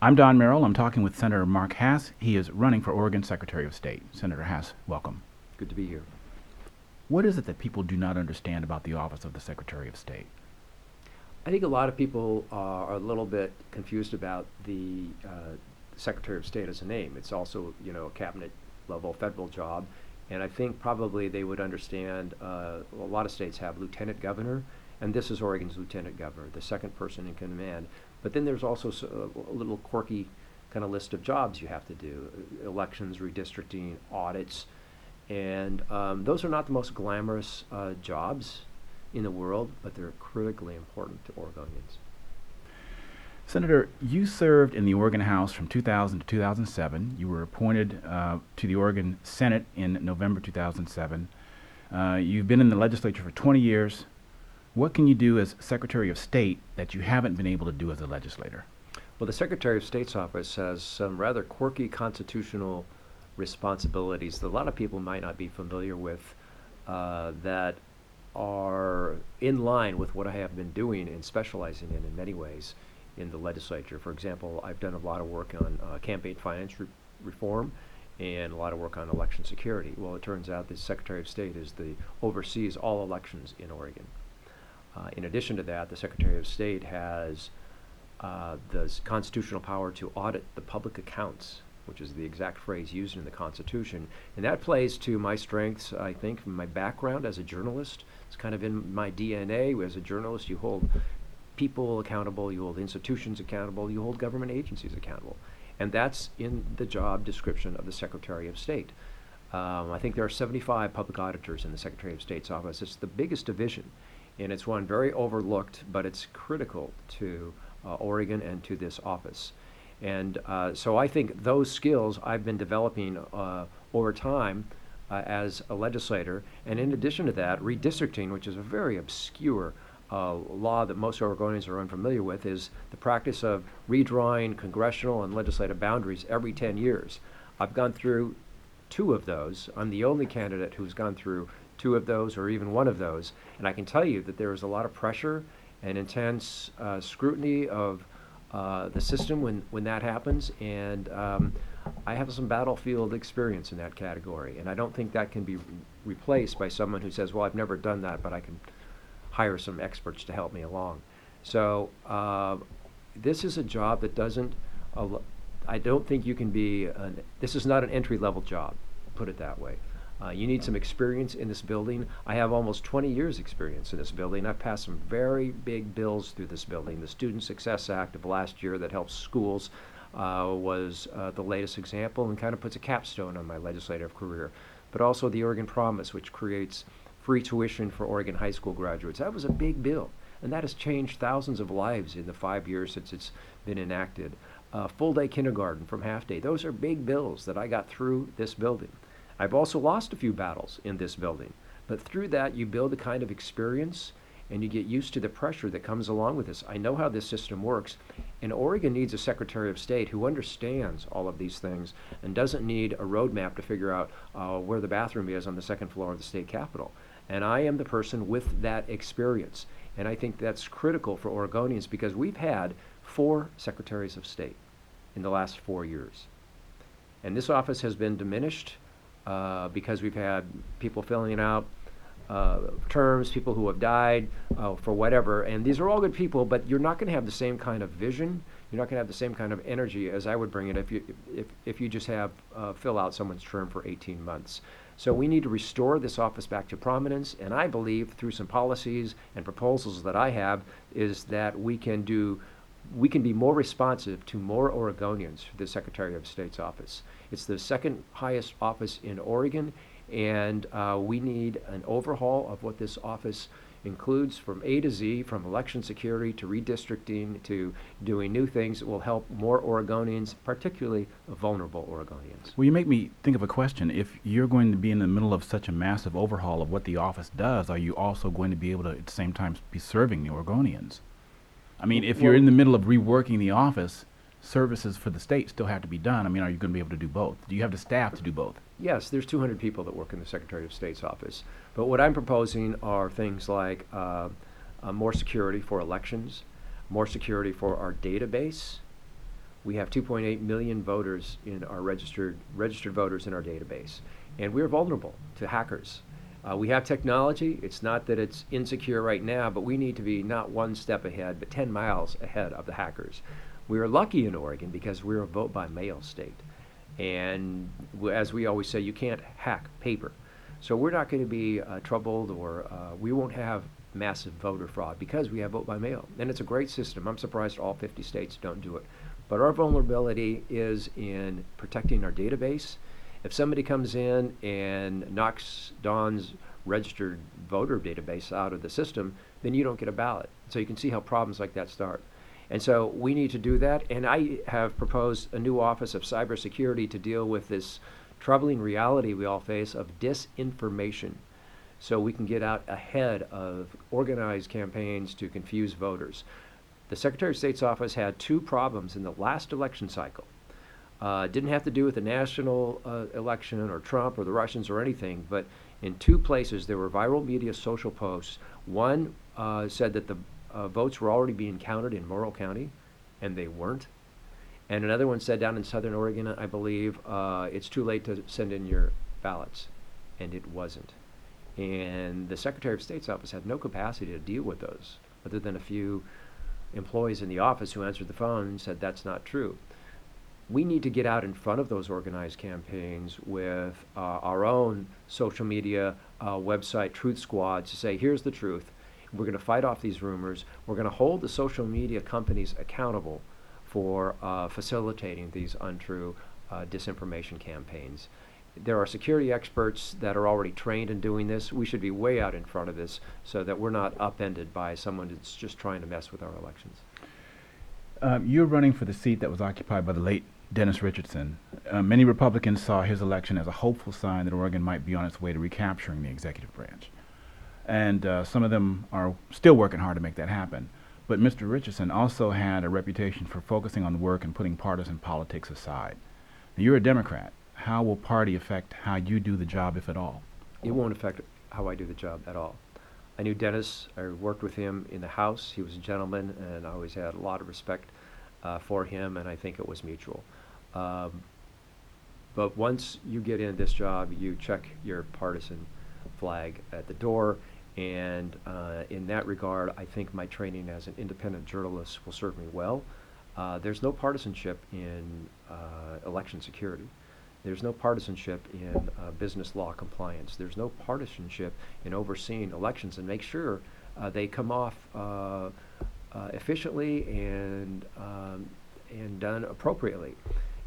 I'm Don Merrill. I'm talking with Senator Mark Hass. He is running for Oregon Secretary of State. Senator Hass, welcome. Good to be here. What is it that people do not understand about the office of the Secretary of State? I think a lot of people uh, are a little bit confused about the uh, Secretary of State as a name. It's also, you know, a cabinet level federal job. And I think probably they would understand uh, a lot of states have lieutenant governor, and this is Oregon's lieutenant governor, the second person in command. But then there's also a little quirky kind of list of jobs you have to do uh, elections, redistricting, audits. And um, those are not the most glamorous uh, jobs in the world, but they're critically important to Oregonians. Senator, you served in the Oregon House from 2000 to 2007. You were appointed uh, to the Oregon Senate in November 2007. Uh, you've been in the legislature for 20 years. What can you do as Secretary of State that you haven't been able to do as a legislator? Well, the Secretary of State's office has some rather quirky constitutional responsibilities that a lot of people might not be familiar with uh, that are in line with what I have been doing and specializing in in many ways in the legislature. For example, I've done a lot of work on uh, campaign finance re- reform and a lot of work on election security. Well, it turns out the Secretary of State is the oversees all elections in Oregon. Uh, in addition to that, the Secretary of State has uh, the constitutional power to audit the public accounts, which is the exact phrase used in the Constitution. And that plays to my strengths, I think, my background as a journalist. It's kind of in my DNA. As a journalist, you hold people accountable, you hold institutions accountable, you hold government agencies accountable. And that's in the job description of the Secretary of State. Um, I think there are 75 public auditors in the Secretary of State's office. It's the biggest division, and it's one very overlooked, but it's critical to uh, Oregon and to this office. And uh, so I think those skills I've been developing uh, over time uh, as a legislator. And in addition to that, redistricting, which is a very obscure uh, law that most Oregonians are unfamiliar with, is the practice of redrawing congressional and legislative boundaries every 10 years. I've gone through two of those. I'm the only candidate who's gone through two of those or even one of those. And I can tell you that there is a lot of pressure and intense uh, scrutiny of uh, the system when, when that happens. And um, I have some battlefield experience in that category. And I don't think that can be re- replaced by someone who says, well, I've never done that, but I can hire some experts to help me along. So uh, this is a job that doesn't, al- I don't think you can be, an, this is not an entry level job, put it that way. Uh, you need some experience in this building. I have almost 20 years' experience in this building. I've passed some very big bills through this building. The Student Success Act of last year that helps schools uh, was uh, the latest example and kind of puts a capstone on my legislative career. But also the Oregon Promise, which creates free tuition for Oregon high school graduates. That was a big bill, and that has changed thousands of lives in the five years since it's been enacted. Uh, full day kindergarten from half day. Those are big bills that I got through this building. I've also lost a few battles in this building, but through that, you build a kind of experience and you get used to the pressure that comes along with this. I know how this system works, and Oregon needs a Secretary of State who understands all of these things and doesn't need a roadmap to figure out uh, where the bathroom is on the second floor of the state capitol. And I am the person with that experience. And I think that's critical for Oregonians because we've had four secretaries of state in the last four years. And this office has been diminished uh, because we've had people filling out uh, terms, people who have died uh, for whatever. And these are all good people, but you're not going to have the same kind of vision. You're not going to have the same kind of energy as I would bring it if you if, if you just have uh, fill out someone's term for 18 months. So we need to restore this office back to prominence, and I believe through some policies and proposals that I have is that we can do we can be more responsive to more Oregonians for the Secretary of State's office. It's the second highest office in Oregon, and uh, we need an overhaul of what this office includes from A to Z, from election security to redistricting to doing new things that will help more Oregonians, particularly vulnerable Oregonians. Well, you make me think of a question. If you're going to be in the middle of such a massive overhaul of what the office does, are you also going to be able to at the same time be serving the Oregonians? I mean, if you're in the middle of reworking the office, services for the state still have to be done. I mean, are you going to be able to do both? Do you have the staff to do both? Yes, there's 200 people that work in the Secretary of State's office. But what I'm proposing are things like uh, uh, more security for elections, more security for our database, we have 2.8 million voters in our registered registered voters in our database, and we're vulnerable to hackers. Uh, we have technology. It's not that it's insecure right now, but we need to be not one step ahead, but 10 miles ahead of the hackers. We are lucky in Oregon because we're a vote by mail state. And as we always say, you can't hack paper. So we're not going to be uh, troubled or uh, we won't have massive voter fraud because we have vote by mail. And it's a great system. I'm surprised all 50 states don't do it. But our vulnerability is in protecting our database. If somebody comes in and knocks Don's registered voter database out of the system, then you don't get a ballot. So you can see how problems like that start. And so we need to do that. And I have proposed a new Office of Cybersecurity to deal with this troubling reality we all face of disinformation. So we can get out ahead of organized campaigns to confuse voters. The Secretary of State's office had two problems in the last election cycle. Uh, didn't have to do with the national uh, election or Trump or the Russians or anything, but in two places there were viral media social posts. One uh, said that the uh, votes were already being counted in Morrill County, and they weren't. And another one said down in southern Oregon, I believe, uh, it's too late to send in your ballots, and it wasn't. And the Secretary of State's office had no capacity to deal with those, other than a few employees in the office who answered the phone and said that's not true. We need to get out in front of those organized campaigns with uh, our own social media uh, website, Truth Squad, to say, here's the truth. We're going to fight off these rumors. We're going to hold the social media companies accountable for uh, facilitating these untrue uh, disinformation campaigns. There are security experts that are already trained in doing this. We should be way out in front of this so that we're not upended by someone that's just trying to mess with our elections. Um, you're running for the seat that was occupied by the late Dennis Richardson. Uh, many Republicans saw his election as a hopeful sign that Oregon might be on its way to recapturing the executive branch. And uh, some of them are still working hard to make that happen. But Mr. Richardson also had a reputation for focusing on work and putting partisan politics aside. Now, you're a Democrat. How will party affect how you do the job, if at all? It won't affect how I do the job at all. I knew Dennis. I worked with him in the House. He was a gentleman, and I always had a lot of respect uh, for him, and I think it was mutual. Um, but once you get in this job, you check your partisan flag at the door, and uh, in that regard, I think my training as an independent journalist will serve me well. Uh, there's no partisanship in uh, election security. There's no partisanship in uh, business law compliance. There's no partisanship in overseeing elections and make sure uh, they come off uh, efficiently and um, and done appropriately.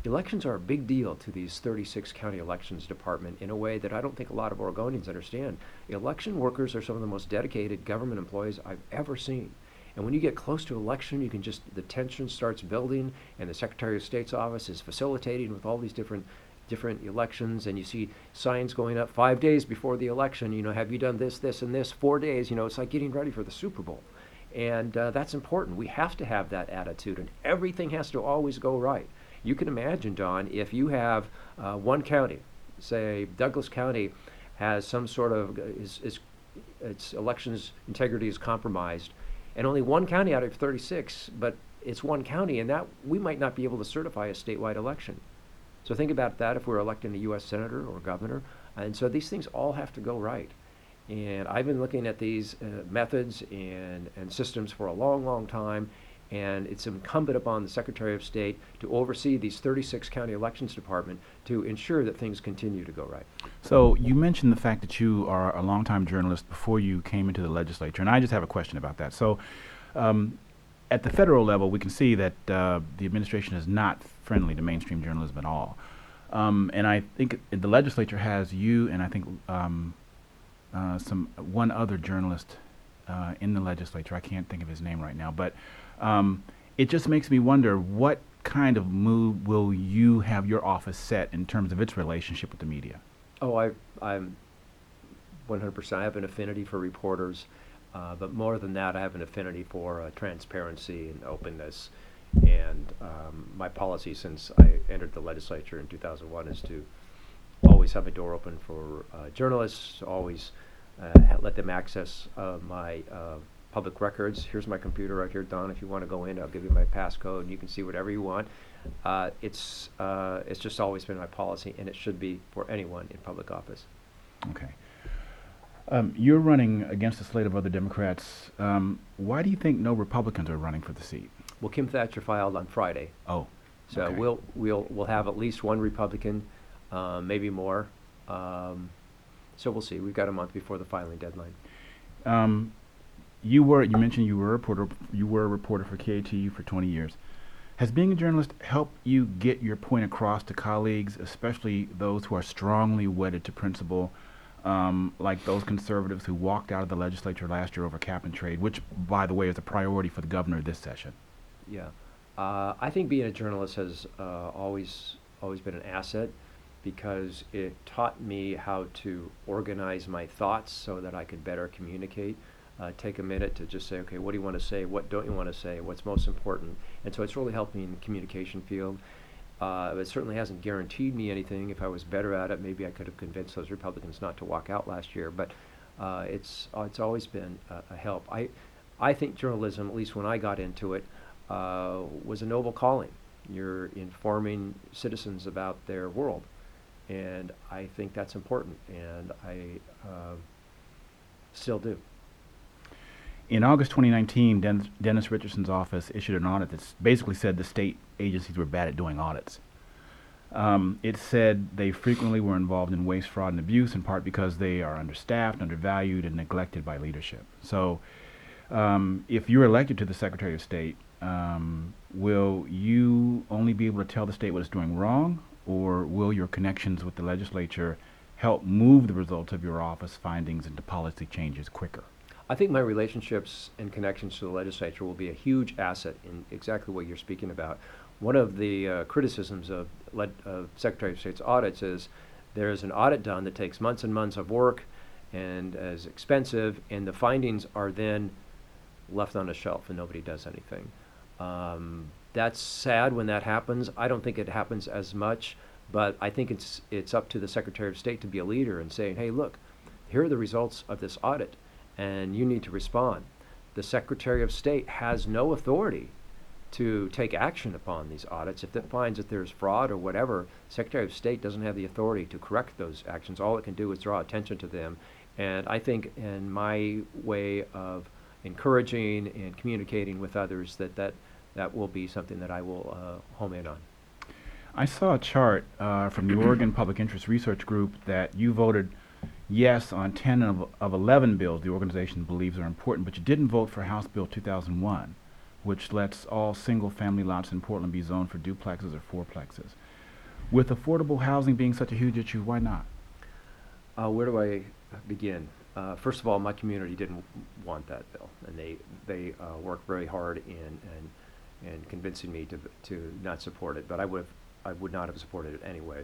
Elections are a big deal to these 36 county elections department in a way that I don't think a lot of Oregonians understand. Election workers are some of the most dedicated government employees I've ever seen. And when you get close to election, you can just, the tension starts building, and the Secretary of State's office is facilitating with all these different different elections and you see signs going up five days before the election you know have you done this this and this four days you know it's like getting ready for the super bowl and uh, that's important we have to have that attitude and everything has to always go right you can imagine don if you have uh, one county say douglas county has some sort of is, is its elections integrity is compromised and only one county out of 36 but it's one county and that we might not be able to certify a statewide election so think about that if we're electing a U.S. senator or governor. And so these things all have to go right. And I've been looking at these uh, methods and, and systems for a long, long time. And it's incumbent upon the Secretary of State to oversee these 36 county elections department to ensure that things continue to go right. So you mentioned the fact that you are a longtime journalist before you came into the legislature, and I just have a question about that. So, um, at the federal level, we can see that uh, the administration is not friendly to mainstream journalism at all. Um, and I think the legislature has you and I think um, uh, some one other journalist uh, in the legislature. I can't think of his name right now, but um, it just makes me wonder what kind of mood will you have your office set in terms of its relationship with the media? Oh, I, I'm 100%. I have an affinity for reporters. Uh, but more than that, I have an affinity for uh, transparency and openness. And um, my policy since I entered the legislature in 2001 is to always have a door open for uh, journalists, always uh, let them access uh, my uh, public records. Here's my computer right here, Don. If you want to go in, I'll give you my passcode, and you can see whatever you want. Uh, it's uh, it's just always been my policy, and it should be for anyone in public office. Okay. Um, you're running against a slate of other Democrats. Um, why do you think no Republicans are running for the seat? Well, Kim Thatcher filed on Friday, Oh, so Okay. we'll we'll we'll have at least one Republican, uh, maybe more. Um, so we'll see. We've got a month before the filing deadline. um, you were you mentioned you were a reporter. You were a reporter for KATU for 20 years. Has being a journalist helped you get your point across to colleagues, especially those who are strongly wedded to principle, um, like those conservatives who walked out of the legislature last year over cap and trade, which, by the way, is a priority for the governor this session? Yeah, uh, I think being a journalist has uh, always always been an asset because it taught me how to organize my thoughts so that I could better communicate. Uh, take a minute to just say, okay, what do you want to say? What don't you want to say? What's most important? And so it's really helped me in the communication field. Uh, it certainly hasn't guaranteed me anything. If I was better at it, maybe I could have convinced those Republicans not to walk out last year. But uh, it's uh, it's always been a, a help. I I think journalism, at least when I got into it, uh, was a noble calling. You're informing citizens about their world, and I think that's important, and I uh, still do. In August 2019, Den- Dennis Richardson's office issued an audit that basically said the state agencies were bad at doing audits. Um, it said they frequently were involved in waste, fraud, and abuse, in part because they are understaffed, undervalued, and neglected by leadership. So, um, if you're elected to the Secretary of State, um, will you only be able to tell the state what it's doing wrong, or will your connections with the legislature help move the results of your office findings into policy changes quicker? I think my relationships and connections to the legislature will be a huge asset in exactly what you're speaking about. One of the uh, criticisms of, Secretary of State's audits is there's an audit done that takes months and months of work and is expensive, and the findings are then left on a shelf and nobody does anything. Um, that's sad when that happens. I don't think it happens as much, but I think it's it's up to the Secretary of State to be a leader and saying, "Hey, look, here are the results of this audit, and you need to respond." The Secretary of State has no authority to take action upon these audits. If it finds that there's fraud or whatever, Secretary of State doesn't have the authority to correct those actions. All it can do is draw attention to them. And I think in my way of encouraging and communicating with others that that, that will be something that I will uh, home in on. I saw a chart uh, from the Oregon Public Interest Research Group that you voted yes on 10 of, of 11 bills the organization believes are important, but you didn't vote for House Bill 2001, which lets all single family lots in Portland be zoned for duplexes or fourplexes. With affordable housing being such a huge issue, why not? Uh, where do I begin? Uh, first of all, my community didn't want that bill, and they they uh, worked very hard in in, in convincing me to to not support it. But I would have I would not have supported it anyway.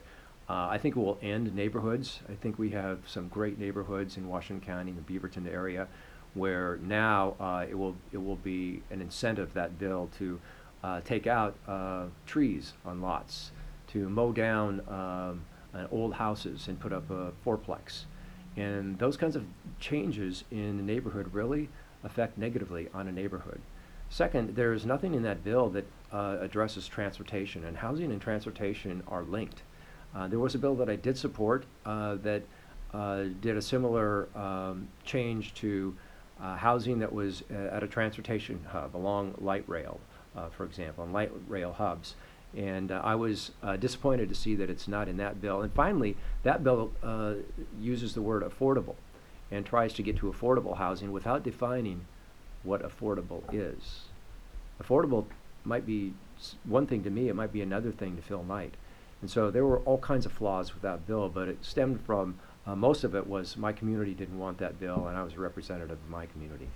Uh, I think it will end neighborhoods. I think we have some great neighborhoods in Washington County, in the Beaverton area, where now uh, it will it will be an incentive that bill to uh, take out uh, trees on lots, to mow down um, old houses and put up a fourplex. And those kinds of changes in the neighborhood really affect negatively on a neighborhood. Second, there is nothing in that bill that uh, addresses transportation, and housing and transportation are linked. Uh, there was a bill that I did support uh, that uh, did a similar um, change to uh, housing that was uh, at a transportation hub along light rail, for example, on light rail hubs. And I was disappointed to see that it's not in that bill. And finally, that bill uses the word affordable and tries to get to affordable housing without defining what affordable is. Affordable might be one thing to me, it might be another thing to Phil Knight. And so there were all kinds of flaws with that bill, but it stemmed from uh, most of it was my community didn't want that bill, and I was a representative of my community.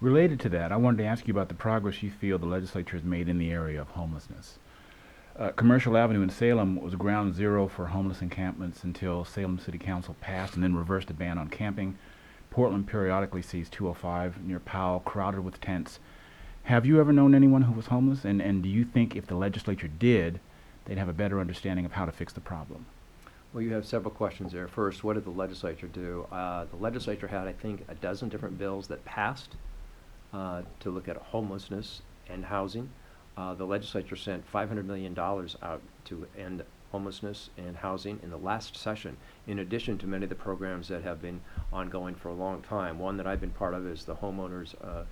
Related to that, I wanted to ask you about the progress you feel the legislature has made in the area of homelessness. Uh, Commercial Avenue in Salem was ground zero for homeless encampments until Salem City Council passed and then reversed a ban on camping. Portland periodically sees 205 near Powell crowded with tents. Have you ever known anyone who was homeless? And, and do you think if the legislature did, they'd have a better understanding of how to fix the problem? Well, you have several questions there. First, what did the legislature do? Uh, the legislature had, I think, a dozen different bills that passed uh, to look at homelessness and housing. Uh, the legislature sent $500 million out to end homelessness and housing in the last session, in addition to many of the programs that have been ongoing for a long time. One that I've been part of is the homeowners uh,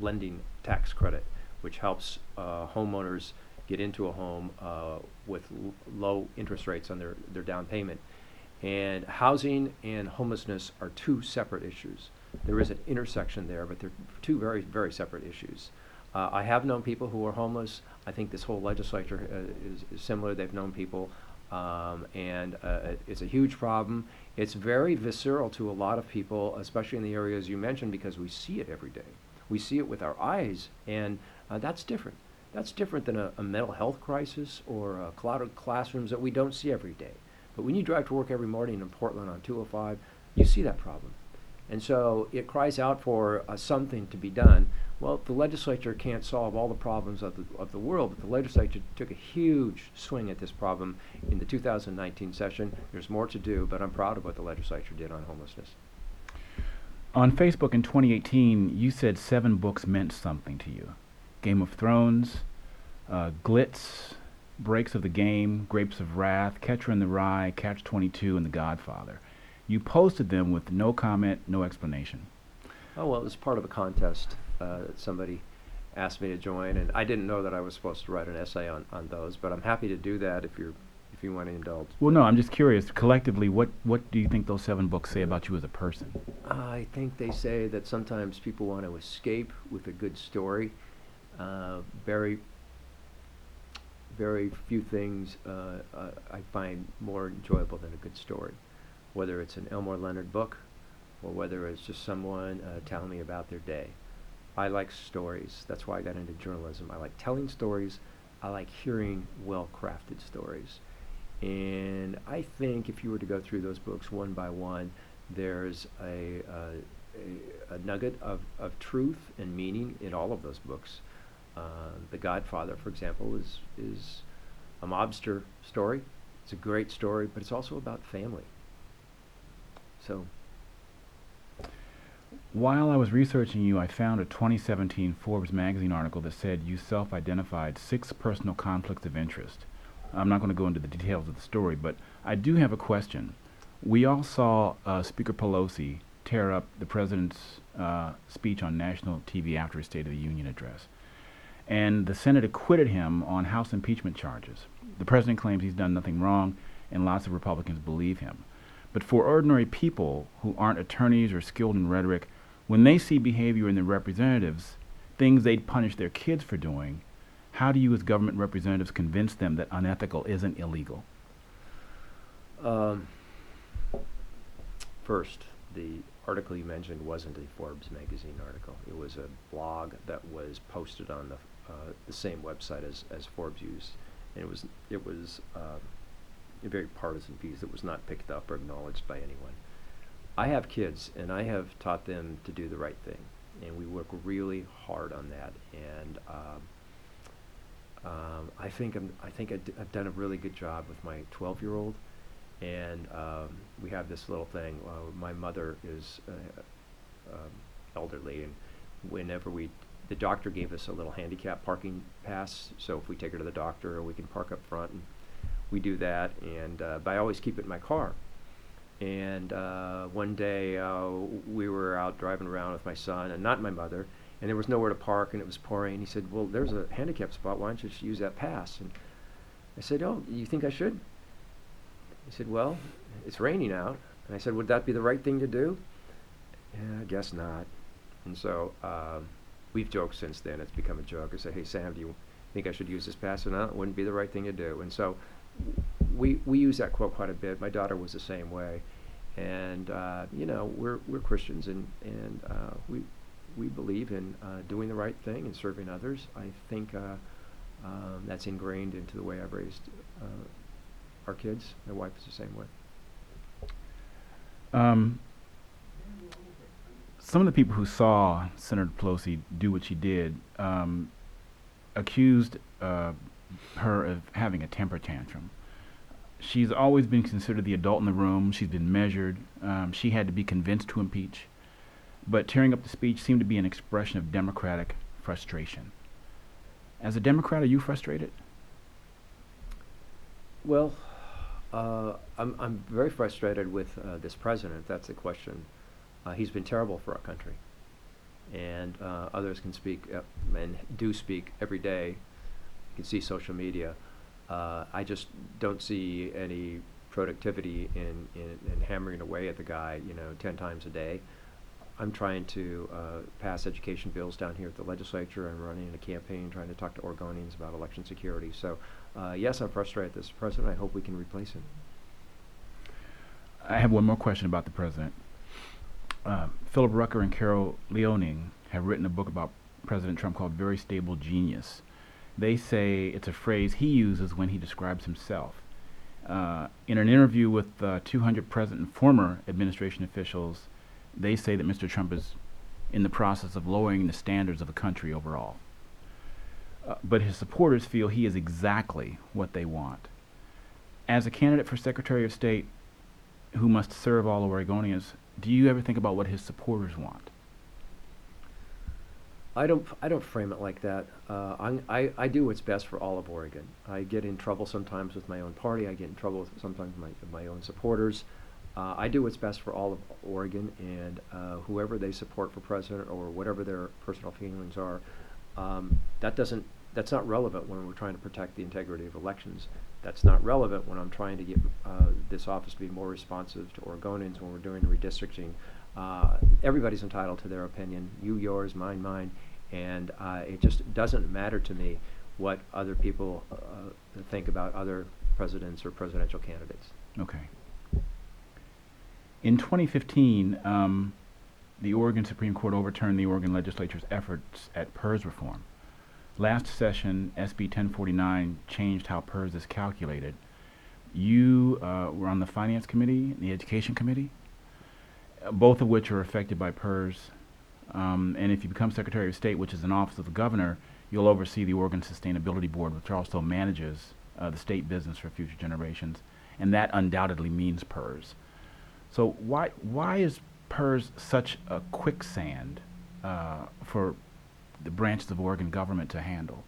lending tax credit, which helps uh, homeowners get into a home uh, with l- low interest rates on their, their down payment. And housing and homelessness are two separate issues. There is an intersection there, but they're two very, very separate issues. Uh, I have known people who are homeless. I think this whole legislature uh, is, is similar. They've known people, um, and uh, it's a huge problem. It's very visceral to a lot of people, especially in the areas you mentioned, because we see it every day. We see it with our eyes, and uh, that's different. That's different than a, a mental health crisis or uh, clouded classrooms that we don't see every day. But when you drive to work every morning in Portland on 205, you see that problem. And so it cries out for uh, something to be done. Well, the legislature can't solve all the problems of the, of the world, but the legislature took a huge swing at this problem in the 2019 session. There's more to do, but I'm proud of what the legislature did on homelessness. On Facebook in 2018, you said seven books meant something to you Game of Thrones, uh, Glitz, Breaks of the Game, Grapes of Wrath, Catcher in the Rye, Catch 22, and The Godfather. You posted them with no comment, no explanation. Oh, well, it was part of a contest. Uh, that somebody asked me to join, and I didn't know that I was supposed to write an essay on, on those, but I'm happy to do that if you're if you want to indulge. Well, no, I'm just curious. Collectively, what, what do you think those seven books say about you as a person? I think they say that sometimes people want to escape with a good story. Uh, very, very few things uh, I find more enjoyable than a good story, whether it's an Elmore Leonard book or whether it's just someone uh, telling me about their day. I like stories. That's why I got into journalism. I like telling stories. I like hearing well-crafted stories. And I think if you were to go through those books one by one, there's a, uh, a, a nugget of, of truth and meaning in all of those books. Uh, the Godfather, for example, is, is a mobster story. It's a great story, but it's also about family. So, While I was researching you, I found a 2017 Forbes magazine article that said you self identified six personal conflicts of interest. I'm not going to go into the details of the story, but I do have a question. We all saw uh, Speaker Pelosi tear up the president's uh, speech on national TV after his State of the Union address. And the Senate acquitted him on House impeachment charges. The president claims he's done nothing wrong, and lots of Republicans believe him. But for ordinary people who aren't attorneys or skilled in rhetoric, when they see behavior in the representatives, things they'd punish their kids for doing, how do you, as government representatives, convince them that unethical isn't illegal? um, first, the article you mentioned wasn't a Forbes magazine article. It was a blog that was posted on the, uh, the same website as, as Forbes used. And it was, it was um, a very partisan piece that was not picked up or acknowledged by anyone. I have kids, and I have taught them to do the right thing. And we work really hard on that. And um, um, I think I'm, I think I d- I've done a really good job with my 12 year old. And um, we have this little thing. Uh, my mother is uh, um, elderly, and whenever we, the doctor gave us a little handicap parking pass. So if we take her to the doctor, we can park up front, and we do that. And uh, but I always keep it in my car. And uh, one day uh, we were out driving around with my son and not my mother, and there was nowhere to park, and it was pouring. He said, "Well, there's a handicap spot. Why don't you use that pass?" And I said, "Oh, you think I should?" He said, "Well, it's raining out." And I said, "Would that be the right thing to do?" Yeah, I guess not. And so um, we've joked since then. It's become a joke. I say, "Hey, Sam, do you think I should use this pass?" And no, it wouldn't be the right thing to do. And so we we use that quote quite a bit. My daughter was the same way, and uh, you know we're we're Christians and and uh, we we believe in uh, doing the right thing and serving others. I think uh, um, that's ingrained into the way I've raised uh, our kids. My wife is the same way. Um, some of the people who saw Senator Pelosi do what she did um, accused uh, her of having a temper tantrum. She's always been considered the adult in the room. She's been measured. Um, she had to be convinced to impeach. but tearing up the speech seemed to be an expression of Democratic frustration. As a Democrat, are you frustrated? Well, uh, I'm, I'm very frustrated with uh, this president, that's the question. Uh, he's been terrible for our country. And uh, others can speak uh, and do speak every day. You can see social media. Uh, I just don't see any productivity in, in, in hammering away at the guy, you know, 10 times a day. I'm trying to uh, pass education bills down here at the legislature. I'm running a campaign trying to talk to Oregonians about election security. So, uh, yes, I'm frustrated at this president. I hope we can replace him. I have one more question about the president. Uh, Philip Rucker and Carol Leonnig have written a book about President Trump called Very Stable Genius. They say it's a phrase he uses when he describes himself. Uh, in an interview with uh, 200 present and former administration officials, they say that Mr. Trump is in the process of lowering the standards of the country overall. Uh, but his supporters feel he is exactly what they want. As a candidate for Secretary of State who must serve all Oregonians, do you ever think about what his supporters want? I don't. I don't frame it like that. Uh, I, I do what's best for all of Oregon. I get in trouble sometimes with my own party. I get in trouble with sometimes with my my own supporters. Uh, I do what's best for all of Oregon, and uh, whoever they support for president or whatever their personal feelings are, um, that doesn't. That's not relevant when we're trying to protect the integrity of elections. That's not relevant when I'm trying to get uh, this office to be more responsive to Oregonians when we're doing redistricting. Uh, everybody's entitled to their opinion. You, yours, mine, mine, and uh, it just doesn't matter to me what other people uh, think about other presidents or presidential candidates. Okay. In 2015, um, the Oregon Supreme Court overturned the Oregon legislature's efforts at PERS reform. Last session, SB 1049 changed how PERS is calculated. You uh, were on the Finance Committee, and the Education Committee, both of which are affected by PERS. Um, and if you become Secretary of State, which is an office of the governor, you'll oversee the Oregon Sustainability Board, which also manages uh, the state business for future generations. And that undoubtedly means PERS. So why why is PERS such a quicksand uh, for the branches of Oregon government to handle?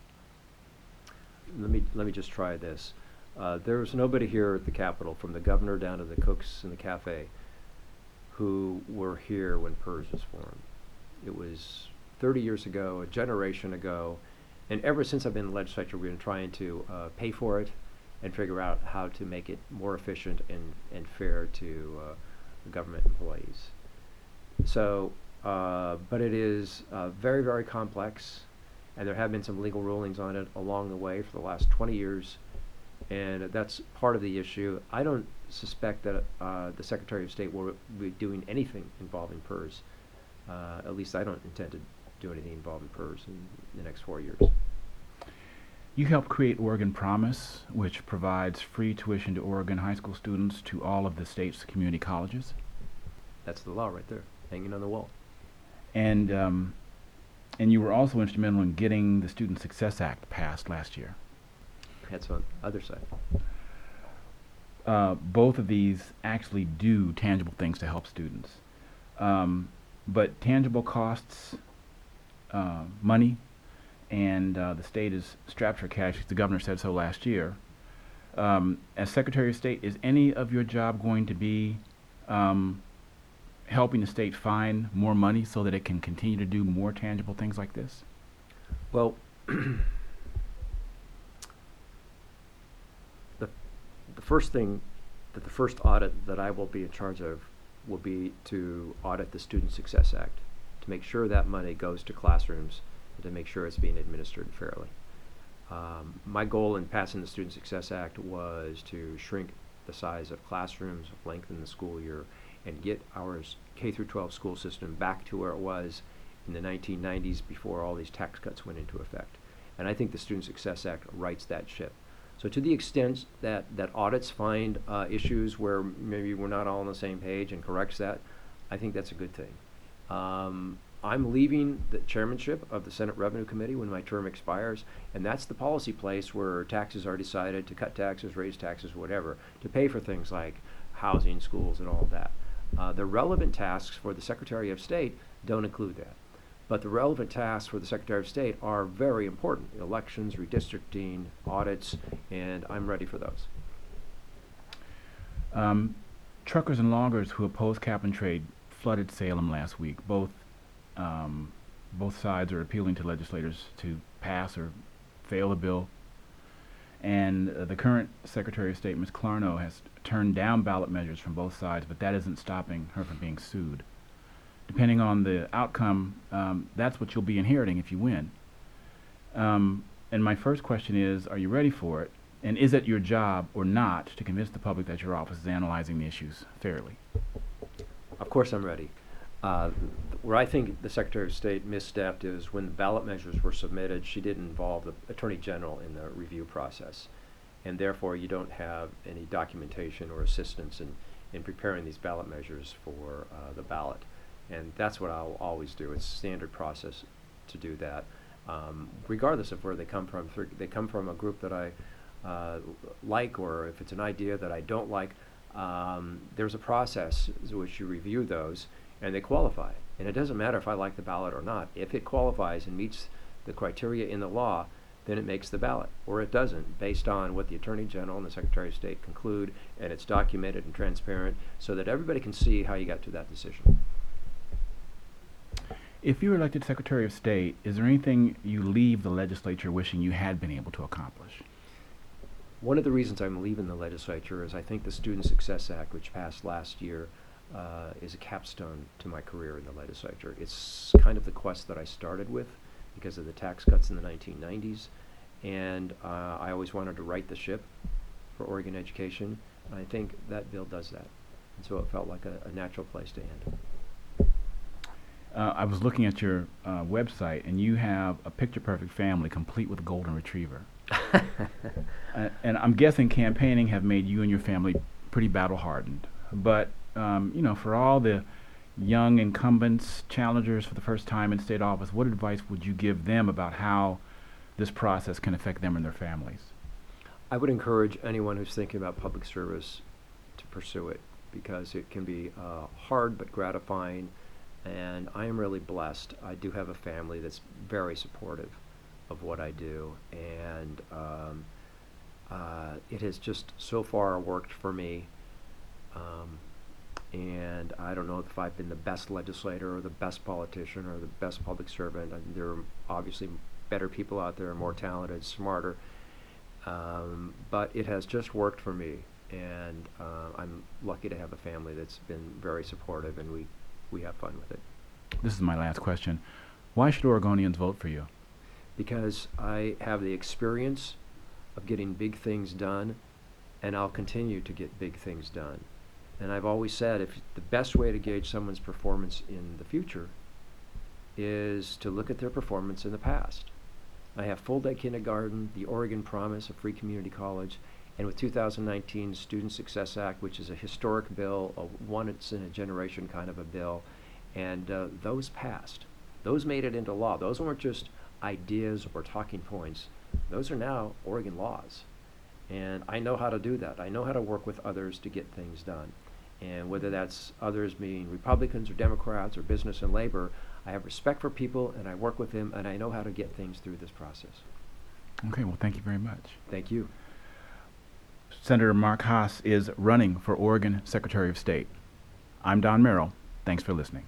Let me let me just try this. Uh, there was nobody here at the Capitol, from the governor down to the cooks in the cafe, who were here when PERS was formed. It was 30 years ago, a generation ago, and ever since I've been in the legislature, we've been trying to uh, pay for it and figure out how to make it more efficient and, and fair to uh, government employees. So, uh, but it is uh, very, very complex, and there have been some legal rulings on it along the way for the last 20 years, and that's part of the issue. I don't suspect that uh, the Secretary of State will be doing anything involving PERS. Uh, at least I don't intend to do anything involving PERS in the next four years. You helped create Oregon Promise, which provides free tuition to Oregon high school students to all of the state's community colleges. That's the law right there, hanging on the wall. And um, and you were also instrumental in getting the Student Success Act passed last year. That's on the other side. Uh, both of these actually do tangible things to help students. Um, but tangible costs uh, money, and uh, the state is strapped for cash. The governor said so last year. Um, as Secretary of State, is any of your job going to be um, helping the state find more money so that it can continue to do more tangible things like this? Well, the, the first thing, that the first audit that I will be in charge of will be to audit the Student Success Act, to make sure that money goes to classrooms and to make sure it's being administered fairly. Um, my goal in passing the Student Success Act was to shrink the size of classrooms, lengthen the school year, and get our K through 12 school system back to where it was in the 1990s before all these tax cuts went into effect. And I think the Student Success Act rights that ship. So to the extent that, that audits find uh, issues where maybe we're not all on the same page and corrects that, I think that's a good thing. Um, I'm leaving the chairmanship of the Senate Revenue Committee when my term expires, and that's the policy place where taxes are decided to cut taxes, raise taxes, whatever, to pay for things like housing, schools, and all that. Uh, the relevant tasks for the Secretary of State don't include that. But the relevant tasks for the Secretary of State are very important elections, redistricting, audits, and I'm ready for those. Um, truckers and loggers who oppose cap and trade flooded Salem last week. Both um, both sides are appealing to legislators to pass or fail the bill. And uh, the current Secretary of State, Ms. Clarno, has turned down ballot measures from both sides, but that isn't stopping her from being sued. Depending on the outcome, um, that's what you'll be inheriting if you win. Um, and my first question is, are you ready for it? And is it your job or not to convince the public that your office is analyzing the issues fairly? Of course, I'm ready. Uh, where I think the Secretary of State misstepped is when the ballot measures were submitted, she didn't involve the Attorney General in the review process. And therefore, you don't have any documentation or assistance in, in preparing these ballot measures for uh, the ballot. And that's what I'll always do. It's standard process to do that, um, regardless of where they come from. They come from a group that I uh, like, or if it's an idea that I don't like, um, there's a process which you review those and they qualify. And it doesn't matter if I like the ballot or not. If it qualifies and meets the criteria in the law, then it makes the ballot, or it doesn't, based on what the Attorney General and the Secretary of State conclude, and it's documented and transparent so that everybody can see how you got to that decision. If you were elected Secretary of State, is there anything you leave the legislature wishing you had been able to accomplish? One of the reasons I'm leaving the legislature is I think the Student Success Act, which passed last year, uh, is a capstone to my career in the legislature. It's kind of the quest that I started with because of the tax cuts in the 1990s, and uh, I always wanted to right the ship for Oregon education, and I think that bill does that. And so it felt like a, a natural place to end. Uh, I was looking at your uh, website, and you have a picture-perfect family, complete with a golden retriever. uh, and I'm guessing campaigning have made you and your family pretty battle-hardened. But um, you know, for all the young incumbents, challengers for the first time in state office, what advice would you give them about how this process can affect them and their families? I would encourage anyone who's thinking about public service to pursue it because it can be uh, hard but gratifying. And I am really blessed. I do have a family that's very supportive of what I do. And um, uh, it has just so far worked for me. Um, and I don't know if I've been the best legislator or the best politician or the best public servant. I there are obviously better people out there, more talented, smarter. Um, but it has just worked for me, and uh, I'm lucky to have a family that's been very supportive, and we, we have fun with it. This is my last question. Why should Oregonians vote for you? Because I have the experience of getting big things done, and I'll continue to get big things done. And I've always said if the best way to gauge someone's performance in the future is to look at their performance in the past. I have full day kindergarten, the Oregon Promise, a free community college, and with 2019 Student Success Act, which is a historic bill, a once in a generation kind of a bill, and uh, those passed. Those made it into law. Those weren't just ideas or talking points. Those are now Oregon laws. And I know how to do that. I know how to work with others to get things done. And whether that's others being Republicans or Democrats or business and labor, I have respect for people and I work with them and I know how to get things through this process. Okay, well, thank you very much. Thank you. Senator Mark Hass is running for Oregon Secretary of State. I'm Don Merrill. Thanks for listening.